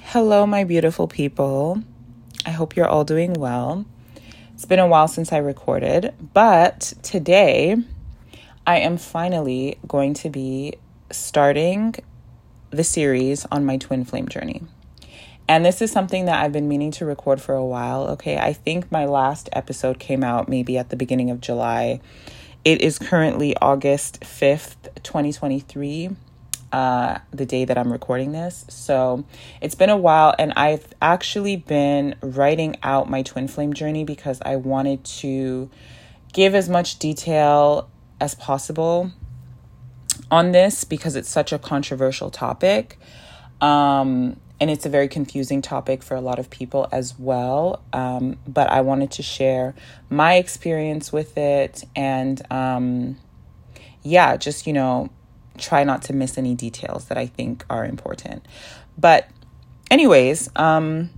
Hello, my beautiful people. I hope you're all doing well. It's been a while since I recorded, but today I am finally going to be starting the series on my twin flame journey. And this is something that I've been meaning to record for a while. Okay, I think my last episode came out maybe at the beginning of July. It is currently August 5th, 2023 uh, the day that I'm recording this. So it's been a while, and I've actually been writing out my twin flame journey because I wanted to give as much detail as possible on this because it's such a controversial topic. Um, and it's a very confusing topic for a lot of people as well. Um, but I wanted to share my experience with it and, um, yeah, just, you know, try not to miss any details that I think are important. But, anyways, um,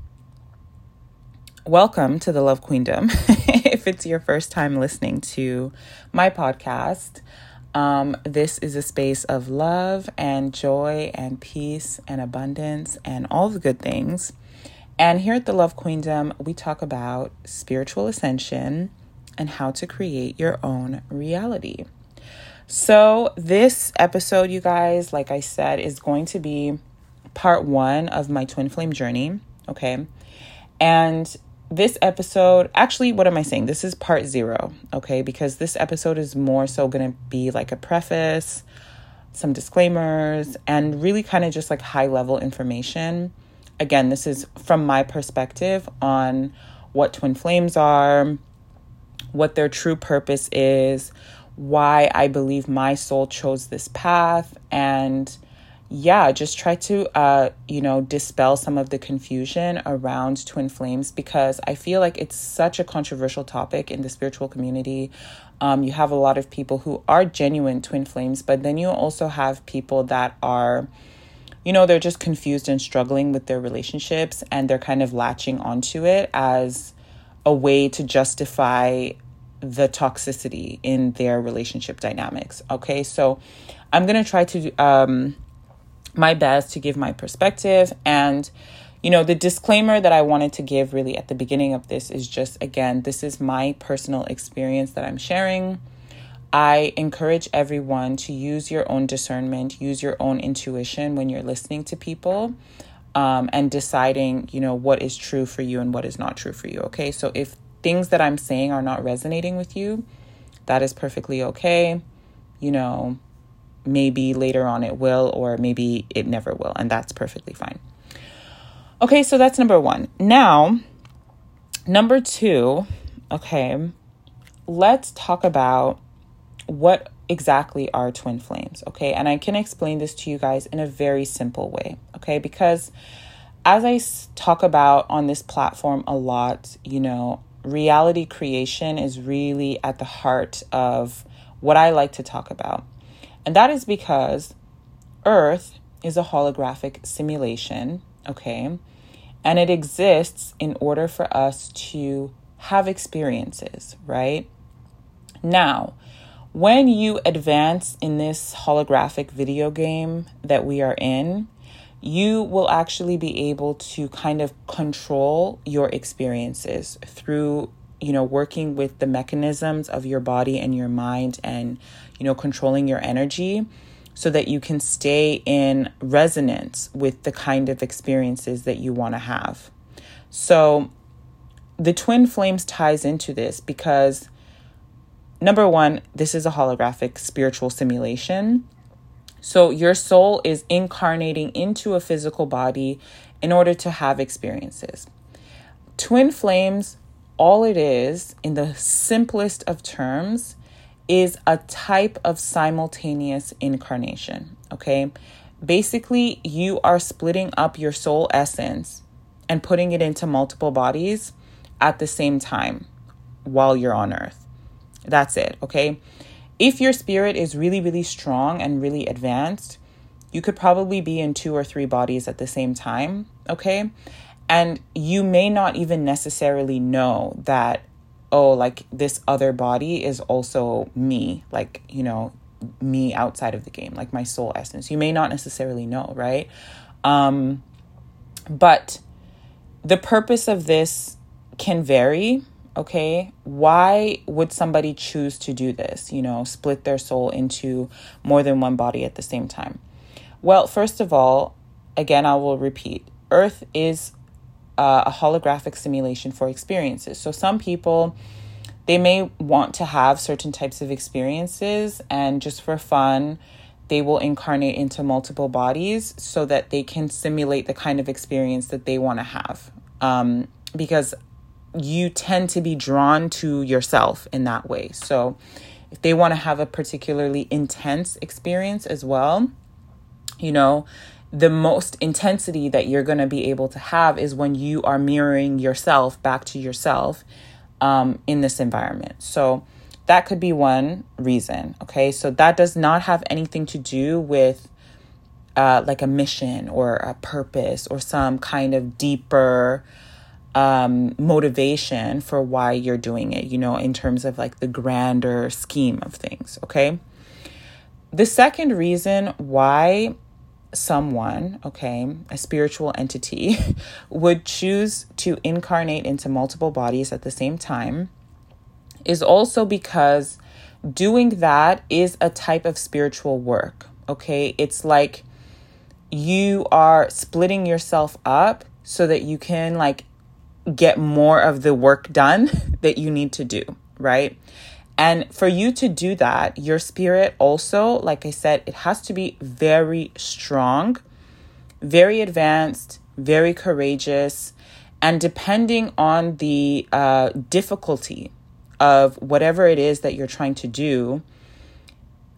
welcome to the Love Queendom. if it's your first time listening to my podcast, um, this is a space of love and joy and peace and abundance and all the good things. And here at the Love Queendom, we talk about spiritual ascension and how to create your own reality. So, this episode, you guys, like I said, is going to be part one of my twin flame journey. Okay. And this episode, actually, what am I saying? This is part zero. Okay. Because this episode is more so going to be like a preface, some disclaimers, and really kind of just like high level information. Again, this is from my perspective on what twin flames are, what their true purpose is why I believe my soul chose this path and yeah, just try to uh, you know, dispel some of the confusion around twin flames because I feel like it's such a controversial topic in the spiritual community. Um, you have a lot of people who are genuine twin flames, but then you also have people that are, you know, they're just confused and struggling with their relationships and they're kind of latching onto it as a way to justify the toxicity in their relationship dynamics. Okay, so I'm gonna try to um, my best to give my perspective and you know the disclaimer that I wanted to give really at the beginning of this is just again this is my personal experience that I'm sharing. I encourage everyone to use your own discernment, use your own intuition when you're listening to people. Um, and deciding, you know, what is true for you and what is not true for you. Okay. So if things that I'm saying are not resonating with you, that is perfectly okay. You know, maybe later on it will, or maybe it never will, and that's perfectly fine. Okay, so that's number one. Now, number two, okay, let's talk about what exactly are twin flames, okay? And I can explain this to you guys in a very simple way, okay? Because as I talk about on this platform a lot, you know, reality creation is really at the heart of what I like to talk about. And that is because Earth is a holographic simulation, okay? And it exists in order for us to have experiences, right? Now, when you advance in this holographic video game that we are in, you will actually be able to kind of control your experiences through you know working with the mechanisms of your body and your mind and you know controlling your energy so that you can stay in resonance with the kind of experiences that you want to have. So the twin flames ties into this because number one this is a holographic spiritual simulation so your soul is incarnating into a physical body in order to have experiences. Twin flames, all it is, in the simplest of terms, is a type of simultaneous incarnation. Okay. Basically, you are splitting up your soul essence and putting it into multiple bodies at the same time while you're on earth. That's it. Okay. If your spirit is really, really strong and really advanced, you could probably be in two or three bodies at the same time, okay? And you may not even necessarily know that, oh, like this other body is also me, like, you know, me outside of the game, like my soul essence. You may not necessarily know, right? Um, But the purpose of this can vary. Okay. Why would somebody choose to do this? You know, split their soul into more than one body at the same time? Well, first of all, again, I will repeat Earth is uh, a holographic simulation for experiences. So some people they may want to have certain types of experiences and just for fun they will incarnate into multiple bodies so that they can simulate the kind of experience that they want to have um, because you tend to be drawn to yourself in that way so if they want to have a particularly intense experience as well you know the most intensity that you're going to be able to have is when you are mirroring yourself back to yourself um, in this environment. So that could be one reason. Okay. So that does not have anything to do with uh, like a mission or a purpose or some kind of deeper um, motivation for why you're doing it, you know, in terms of like the grander scheme of things. Okay. The second reason why someone, okay, a spiritual entity, would choose to incarnate into multiple bodies at the same time is also because doing that is a type of spiritual work, okay? It's like you are splitting yourself up so that you can like get more of the work done that you need to do, right? And for you to do that, your spirit also, like I said, it has to be very strong, very advanced, very courageous. And depending on the uh, difficulty of whatever it is that you're trying to do,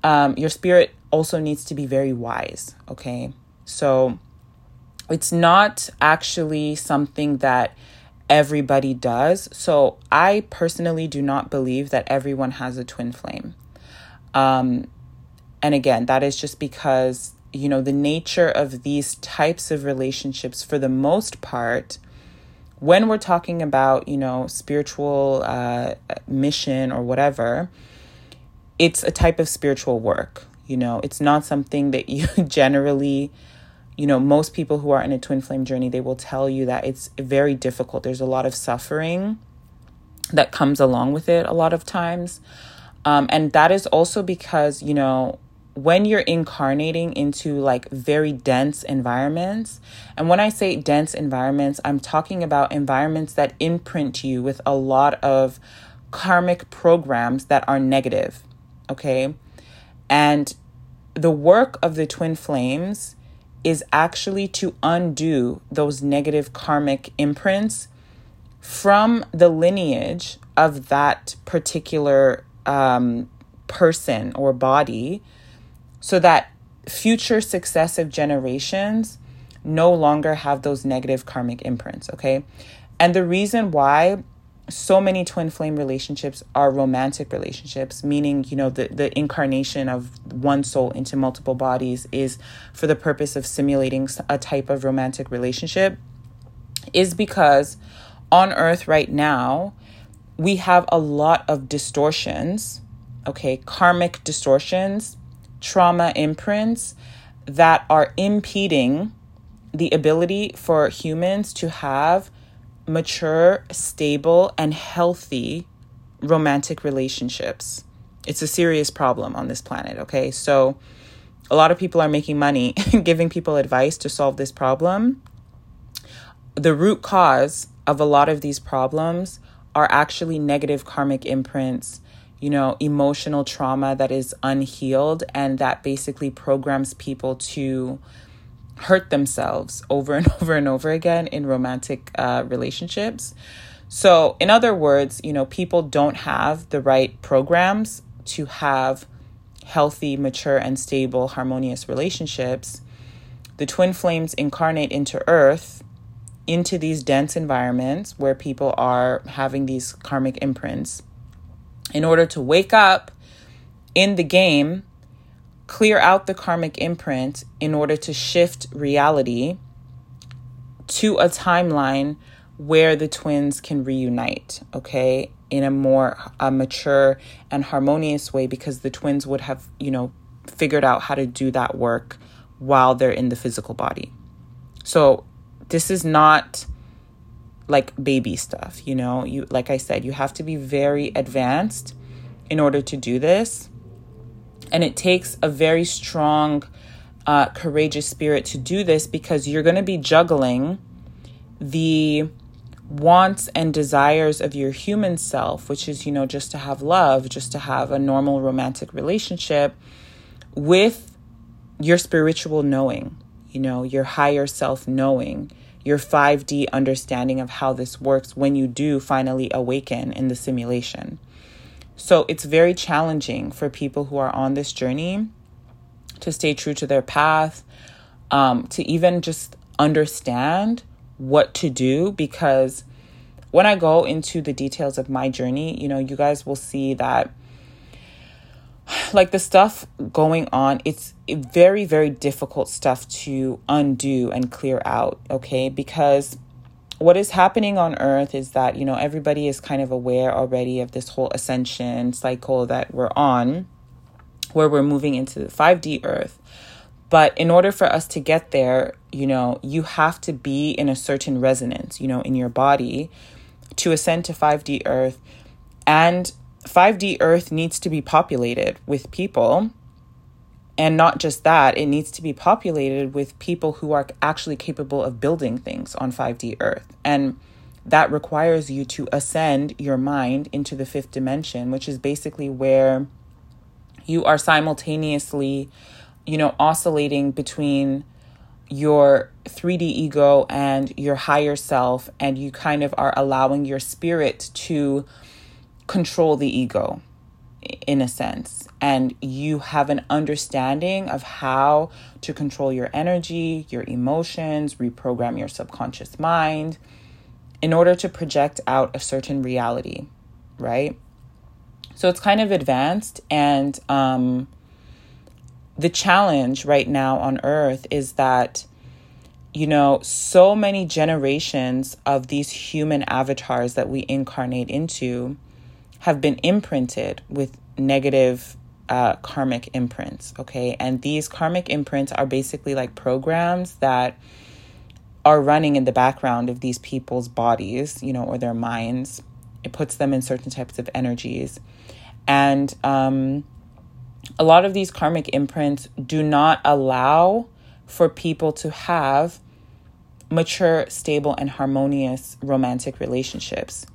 um, your spirit also needs to be very wise. Okay. So it's not actually something that everybody does. So I personally do not believe that everyone has a twin flame. Um, and again, that is just because, you know, the nature of these types of relationships, for the most part, when we're talking about, you know, spiritual uh, mission or whatever, it's a type of spiritual work. You know, it's not something that you generally you know, most people who are in a twin flame journey, they will tell you that it's very difficult. There's a lot of suffering that comes along with it a lot of times. Um, and that is also because, you know, when you're incarnating into like very dense environments, and when I say dense environments, I'm talking about environments that imprint you with a lot of karmic programs that are negative. Okay. And the work of the twin flames is actually to undo those negative karmic imprints from the lineage of that particular um, person or body so that future successive generations no longer have those negative karmic imprints, okay? And the reason why so many twin flame relationships are romantic relationships meaning you know the the incarnation of one soul into multiple bodies is for the purpose of simulating a type of romantic relationship is because on earth right now we have a lot of distortions okay karmic distortions trauma imprints that are impeding the ability for humans to have mature, stable, and healthy romantic relationships. It's a serious problem on this planet, okay? So, a lot of people are making money giving people advice to solve this problem. The root cause of a lot of these problems are actually negative karmic imprints, you know, emotional trauma that is unhealed and that basically programs people to hurt themselves over and over and over again in romantic uh, relationships. So, in other words, you know, people don't have the right programs to have healthy, mature, and stable, harmonious relationships. The twin flames incarnate into Earth, into these dense environments where people are having these karmic imprints, in order to wake up in the game clear out the karmic imprint in order to shift reality to a timeline where the twins can reunite, okay, in a more a mature and harmonious way because the twins would have, you know, figured out how to do that work while they're in the physical body. So This is not like baby stuff, you know? You like I said, you have to be very advanced in order to do this. And it takes a very strong uh, courageous spirit to do this because you're going to be juggling the wants and desires of your human self, which is, you know, just to have love, just to have a normal romantic relationship, with your spiritual knowing, you know, your higher self knowing, your 5D understanding of how this works when you do finally awaken in the simulation. So it's very challenging for people who are on this journey to stay true to their path, um, to even just understand what to do because when I go into the details of my journey, you know, you guys will see that like the stuff going on, it's very, very difficult stuff to undo and clear out, okay? Because what is happening on earth is that, you know, everybody is kind of aware already of this whole ascension cycle that we're on where we're moving into the 5D earth. But in order for us to get there, you know, you have to be in a certain resonance, you know, in your body to ascend to 5D earth. And 5D earth needs to be populated with people. And not just that, it needs to be populated with people who are actually capable of building things on 5D earth. And that requires you to ascend your mind into the fifth dimension, which is basically where you are simultaneously, you know, oscillating between your 3D ego and your higher self, and you kind of are allowing your spirit to control the ego in a sense. And you have an understanding of how to control your energy, your emotions, reprogram your subconscious mind in order to project out a certain reality, right? So it's kind of advanced. And um, the challenge right now on earth is that, you know, so many generations of these human avatars that we incarnate into have been imprinted with negative uh, karmic imprints. Okay. And these karmic imprints are basically like programs that are running in the background of these people's bodies, you know, or their minds. It puts them in certain types of energies. And um, a lot of these karmic imprints do not allow for people to have mature, stable, and harmonious romantic relationships.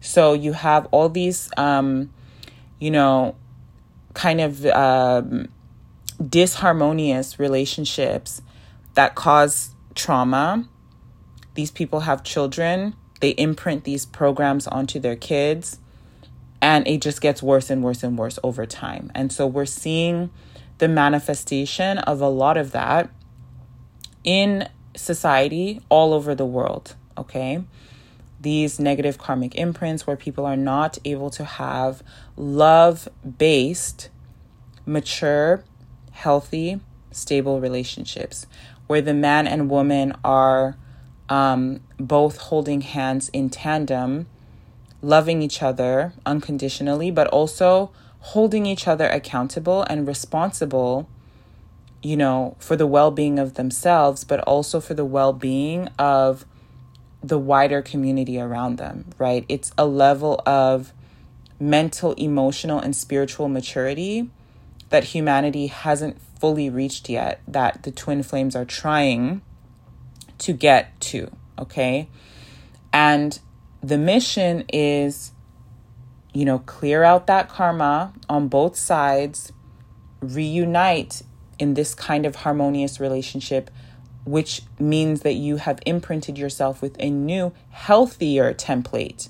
So you have all these, um, you know, kind of um, disharmonious relationships that cause trauma. These people have children, they imprint these programs onto their kids and it just gets worse and worse and worse over time. And so we're seeing the manifestation of a lot of that in society all over the world, okay? These negative karmic imprints where people are not able to have love based, mature, healthy, stable relationships, where the man and woman are um, both holding hands in tandem loving each other unconditionally, but also holding each other accountable and responsible, you know, for the well being of themselves, but also for the well being of the wider community around them, right? It's a level of mental, emotional, and spiritual maturity that humanity hasn't fully reached yet, that the twin flames are trying to get to, okay? And the mission is, you know, clear out that karma on both sides, reunite in this kind of harmonious relationship, which means that you have imprinted yourself with a new, healthier template.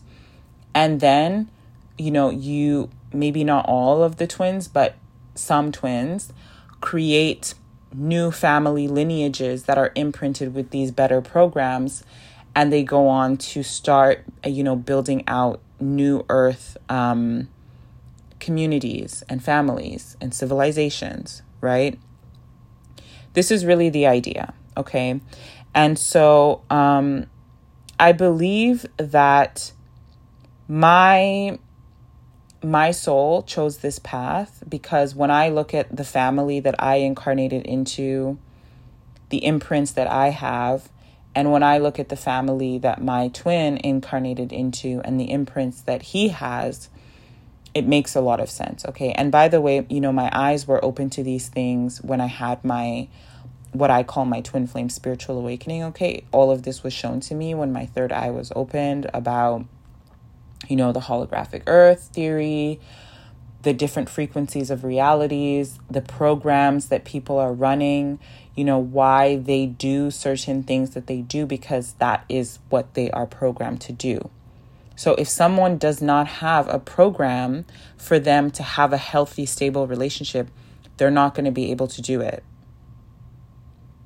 And then, you know, you maybe not all of the twins, but some twins create new family lineages that are imprinted with these better programs and they go on to start, uh, you know, building out new earth um, communities and families and civilizations, right? This is really the idea, okay? And so um, I believe that my my soul chose this path because when I look at the family that I incarnated into, the imprints that I have, And when I look at the family that my twin incarnated into and the imprints that he has, it makes a lot of sense. Okay. And by the way, you know, my eyes were open to these things when I had my what I call my twin flame spiritual awakening. Okay. All of this was shown to me when my third eye was opened about, you know, the holographic earth theory, the different frequencies of realities, the programs that people are running, you know, why they do certain things that they do because that is what they are programmed to do. So if someone does not have a program for them to have a healthy, stable relationship, they're not going to be able to do it.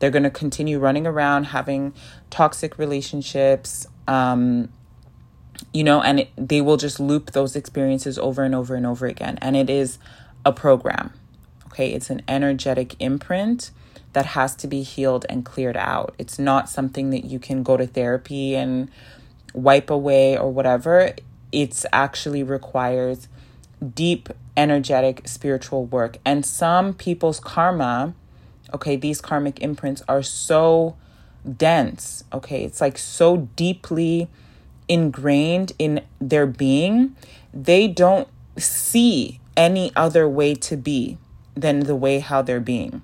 They're going to continue running around having toxic relationships, um, you know, and it, they will just loop those experiences over and over and over again. And it is a program, okay? It's an energetic imprint that has to be healed and cleared out. It's not something that you can go to therapy and wipe away or whatever. It's actually requires deep energetic spiritual work. And some people's karma, okay, these karmic imprints are so dense, okay? It's like so deeply ingrained in their being, they don't see any other way to be than the way how they're being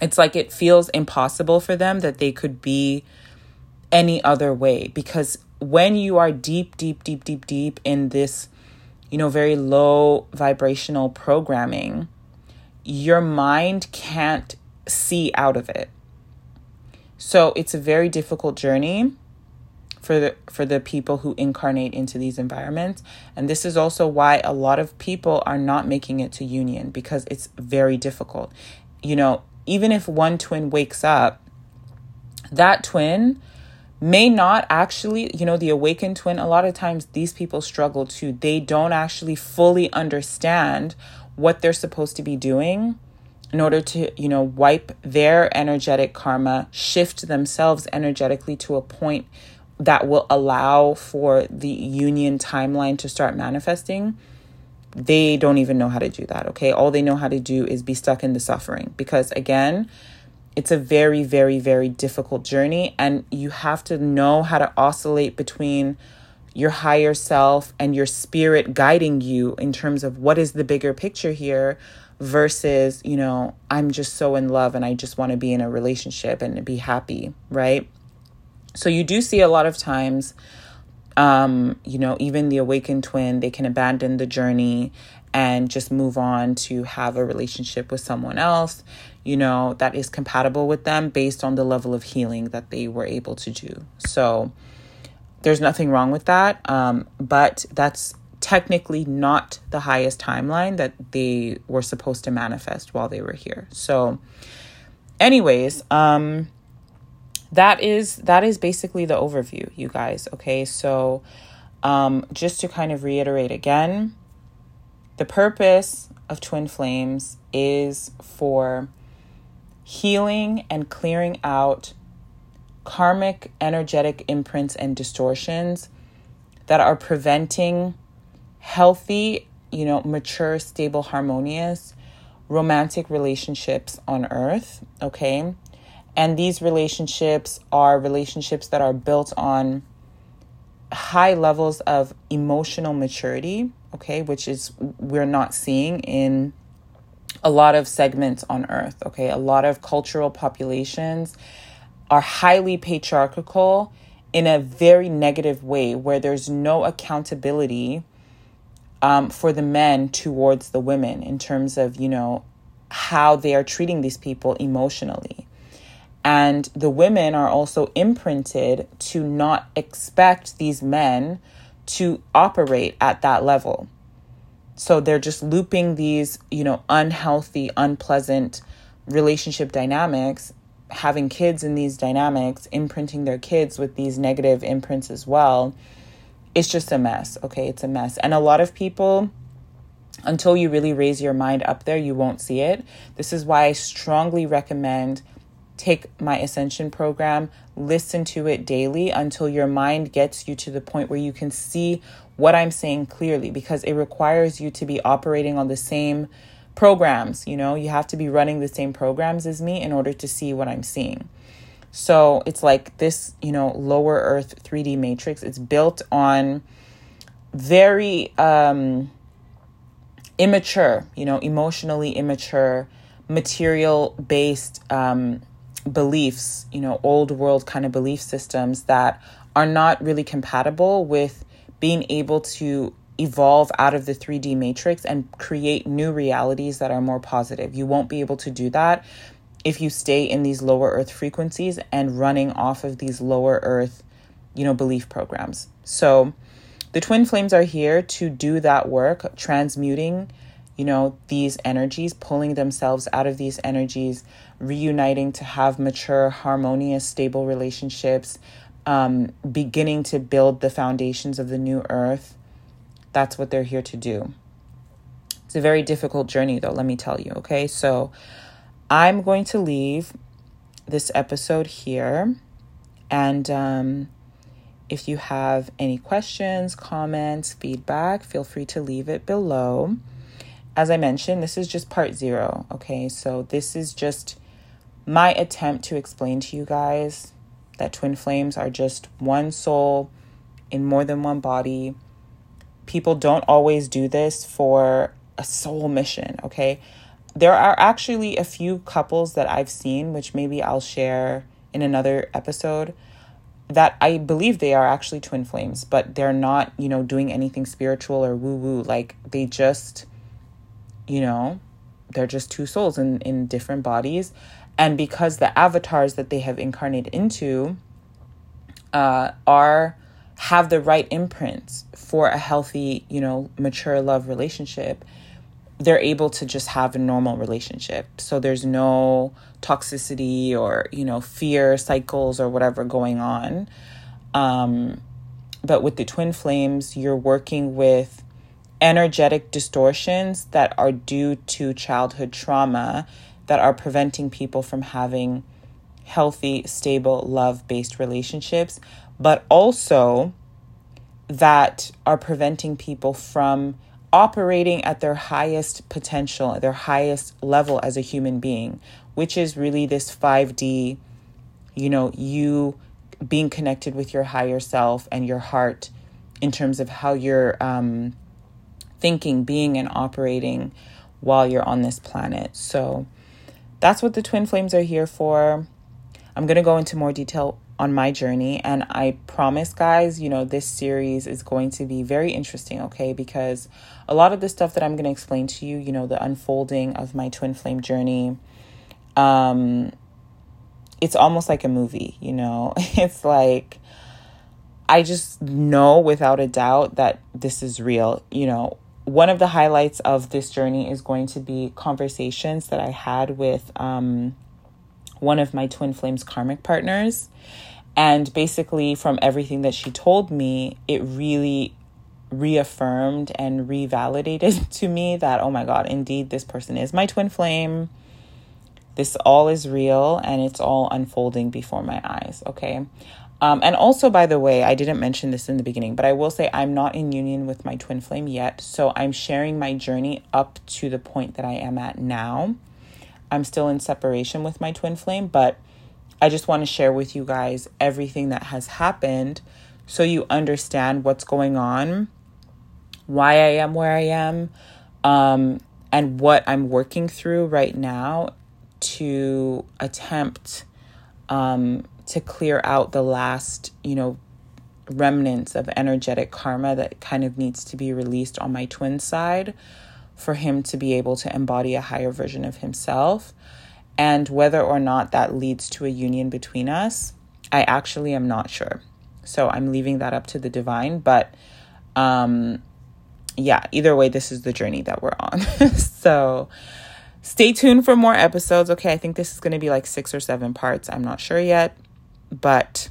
it's like it feels impossible for them that they could be any other way because when you are deep deep deep deep deep in this you know very low vibrational programming your mind can't see out of it. So it's a very difficult journey for the for the people who incarnate into these environments. And this is also why a lot of people are not making it to union because it's very difficult. You know even if one twin wakes up, that twin may not actually, you know, the awakened twin, a lot of times these people struggle too. They don't actually fully understand what they're supposed to be doing in order to, you know, wipe their energetic karma, shift themselves energetically to a point that will allow for the union timeline to start manifesting they don't even know how to do that, okay? All they know how to do is be stuck in the suffering because, again, it's a very, very, very difficult journey, and you have to know how to oscillate between your higher self and your spirit guiding you in terms of what is the bigger picture here versus, you know, I'm just so in love and I just want to be in a relationship and be happy, right? So you do see a lot of times um, you know, even the awakened twin, they can abandon the journey and just move on to have a relationship with someone else, you know, that is compatible with them based on the level of healing that they were able to do. So there's nothing wrong with that. Um, but that's technically not the highest timeline that they were supposed to manifest while they were here. So, anyways, um, that is that is basically the overview you guys okay so um just to kind of reiterate again the purpose of twin flames is for healing and clearing out karmic energetic imprints and distortions that are preventing healthy you know mature stable harmonious romantic relationships on earth okay and these relationships are relationships that are built on high levels of emotional maturity, okay, which is we're not seeing in a lot of segments on earth, okay? A lot of cultural populations are highly patriarchal in a very negative way where there's no accountability um, for the men towards the women in terms of, you know, how they are treating these people emotionally. And the women are also imprinted to not expect these men to operate at that level. So they're just looping these, you know, unhealthy, unpleasant relationship dynamics, having kids in these dynamics, imprinting their kids with these negative imprints as well. It's just a mess, okay? It's a mess. And a lot of people, until you really raise your mind up there, you won't see it. This is why I strongly recommend take my ascension program, listen to it daily until your mind gets you to the point where you can see what I'm saying clearly because it requires you to be operating on the same programs. You know, you have to be running the same programs as me in order to see what I'm seeing. So it's like this, you know, lower earth 3D matrix. It's built on very um, immature, you know, emotionally immature, material based um, beliefs, you know, old world kind of belief systems that are not really compatible with being able to evolve out of the 3D matrix and create new realities that are more positive. You won't be able to do that if you stay in these lower earth frequencies and running off of these lower earth, you know, belief programs. So the twin flames are here to do that work, transmuting, you know, these energies, pulling themselves out of these energies, reuniting to have mature, harmonious, stable relationships, um, beginning to build the foundations of the new earth. That's what they're here to do. It's a very difficult journey, though, let me tell you. Okay. So, I'm going to leave this episode here. And um, if you have any questions, comments, feedback, feel free to leave it below. As I mentioned, this is just part zero. Okay, so this is just my attempt to explain to you guys that twin flames are just one soul in more than one body. People don't always do this for a soul mission, okay? There are actually a few couples that I've seen, which maybe I'll share in another episode, that I believe they are actually twin flames, but they're not, you know, doing anything spiritual or woo woo. Like they just, you know, they're just two souls in, in different bodies. And because the avatars that they have incarnated into uh, are have the right imprints for a healthy, you know, mature love relationship, they're able to just have a normal relationship. So there's no toxicity or, you know, fear cycles or whatever going on. Um, but with the twin flames, you're working with energetic distortions that are due to childhood trauma that are preventing people from having healthy, stable, love based relationships, but also that are preventing people from operating at their highest potential, at their highest level as a human being, which is really this 5D, you know, you being connected with your higher self and your heart in terms of how you're um, thinking, being, and operating while you're on this planet. So that's what the twin flames are here for. I'm going to go into more detail on my journey. And I promise, guys, you know, this series is going to be very interesting, okay? Because a lot of the stuff that I'm going to explain to you, you know, the unfolding of my twin flame journey, um, it's almost like a movie, you know? It's like, I just know without a doubt that this is real, you know. One of the highlights of this journey is going to be conversations that I had with um, one of my twin flames karmic partners. And basically, from everything that she told me, it really reaffirmed and revalidated to me that, oh my God, indeed, this person is my twin flame. This all is real and it's all unfolding before my eyes. Okay. Um, and also, by the way, I didn't mention this in the beginning, but I will say I'm not in union with my twin flame yet. So I'm sharing my journey up to the point that I am at now. I'm still in separation with my twin flame, but I just want to share with you guys everything that has happened so you understand what's going on, why I am where I am, um, and what I'm working through right now to attempt um, to clear out the last, you know, remnants of energetic karma that kind of needs to be released on my twin side for him to be able to embody a higher version of himself. And whether or not that leads to a union between us, I actually am not sure. So I'm leaving that up to the divine. But um, yeah, either way, this is the journey that we're on. so stay tuned for more episodes. Okay, I think this is going to be like six or seven parts. I'm not sure yet. But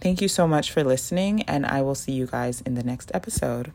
thank you so much for listening, and I will see you guys in the next episode.